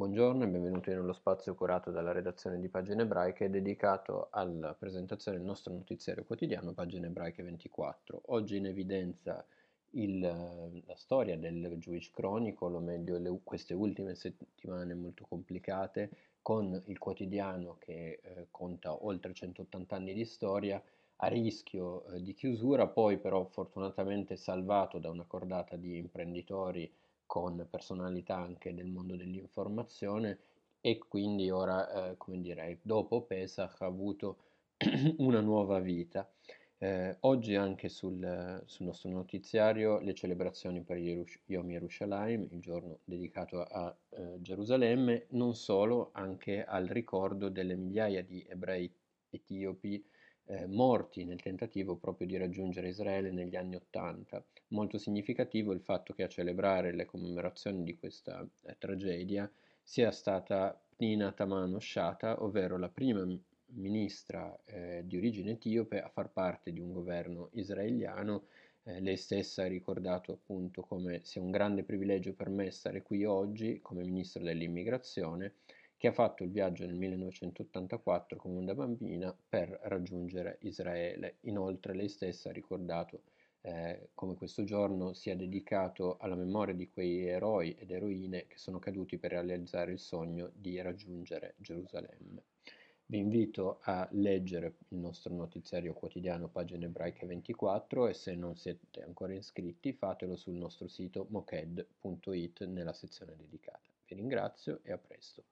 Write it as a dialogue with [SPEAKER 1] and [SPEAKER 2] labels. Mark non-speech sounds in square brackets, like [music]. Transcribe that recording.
[SPEAKER 1] Buongiorno e benvenuti nello spazio curato dalla redazione di Pagine Ebraiche dedicato alla presentazione del nostro notiziario quotidiano Pagine Ebraiche 24. Oggi in evidenza il, la storia del Jewish Chronicle, o meglio le, queste ultime settimane molto complicate, con il quotidiano che eh, conta oltre 180 anni di storia, a rischio eh, di chiusura, poi però fortunatamente salvato da una cordata di imprenditori con personalità anche del mondo dell'informazione e quindi ora, eh, come dire, dopo Pesach ha avuto [clears throat] una nuova vita. Eh, oggi anche sul, sul, nostro notiziario le celebrazioni per Yom Yerushalayim, il giorno dedicato a eh, Gerusalemme, non solo, anche al ricordo delle migliaia di ebrei etiopi eh, morti nel tentativo proprio di raggiungere Israele negli anni Ottanta. Molto significativo il fatto che a celebrare le commemorazioni di questa eh, tragedia sia stata Pnina Tamano Shata, ovvero la prima ministra eh, di origine etiope a far parte di un governo israeliano. Eh, lei stessa ha ricordato appunto come sia un grande privilegio per me stare qui oggi come ministro dell'immigrazione che ha fatto il viaggio nel 1984 come una bambina per raggiungere Israele. Inoltre lei stessa ha ricordato eh, come questo giorno sia dedicato alla memoria di quei eroi ed eroine che sono caduti per realizzare il sogno di raggiungere Gerusalemme. Vi invito a leggere il nostro notiziario quotidiano Pagine Ebraiche 24 e se non siete ancora iscritti fatelo sul nostro sito moked.it nella sezione dedicata. Vi ringrazio e a presto.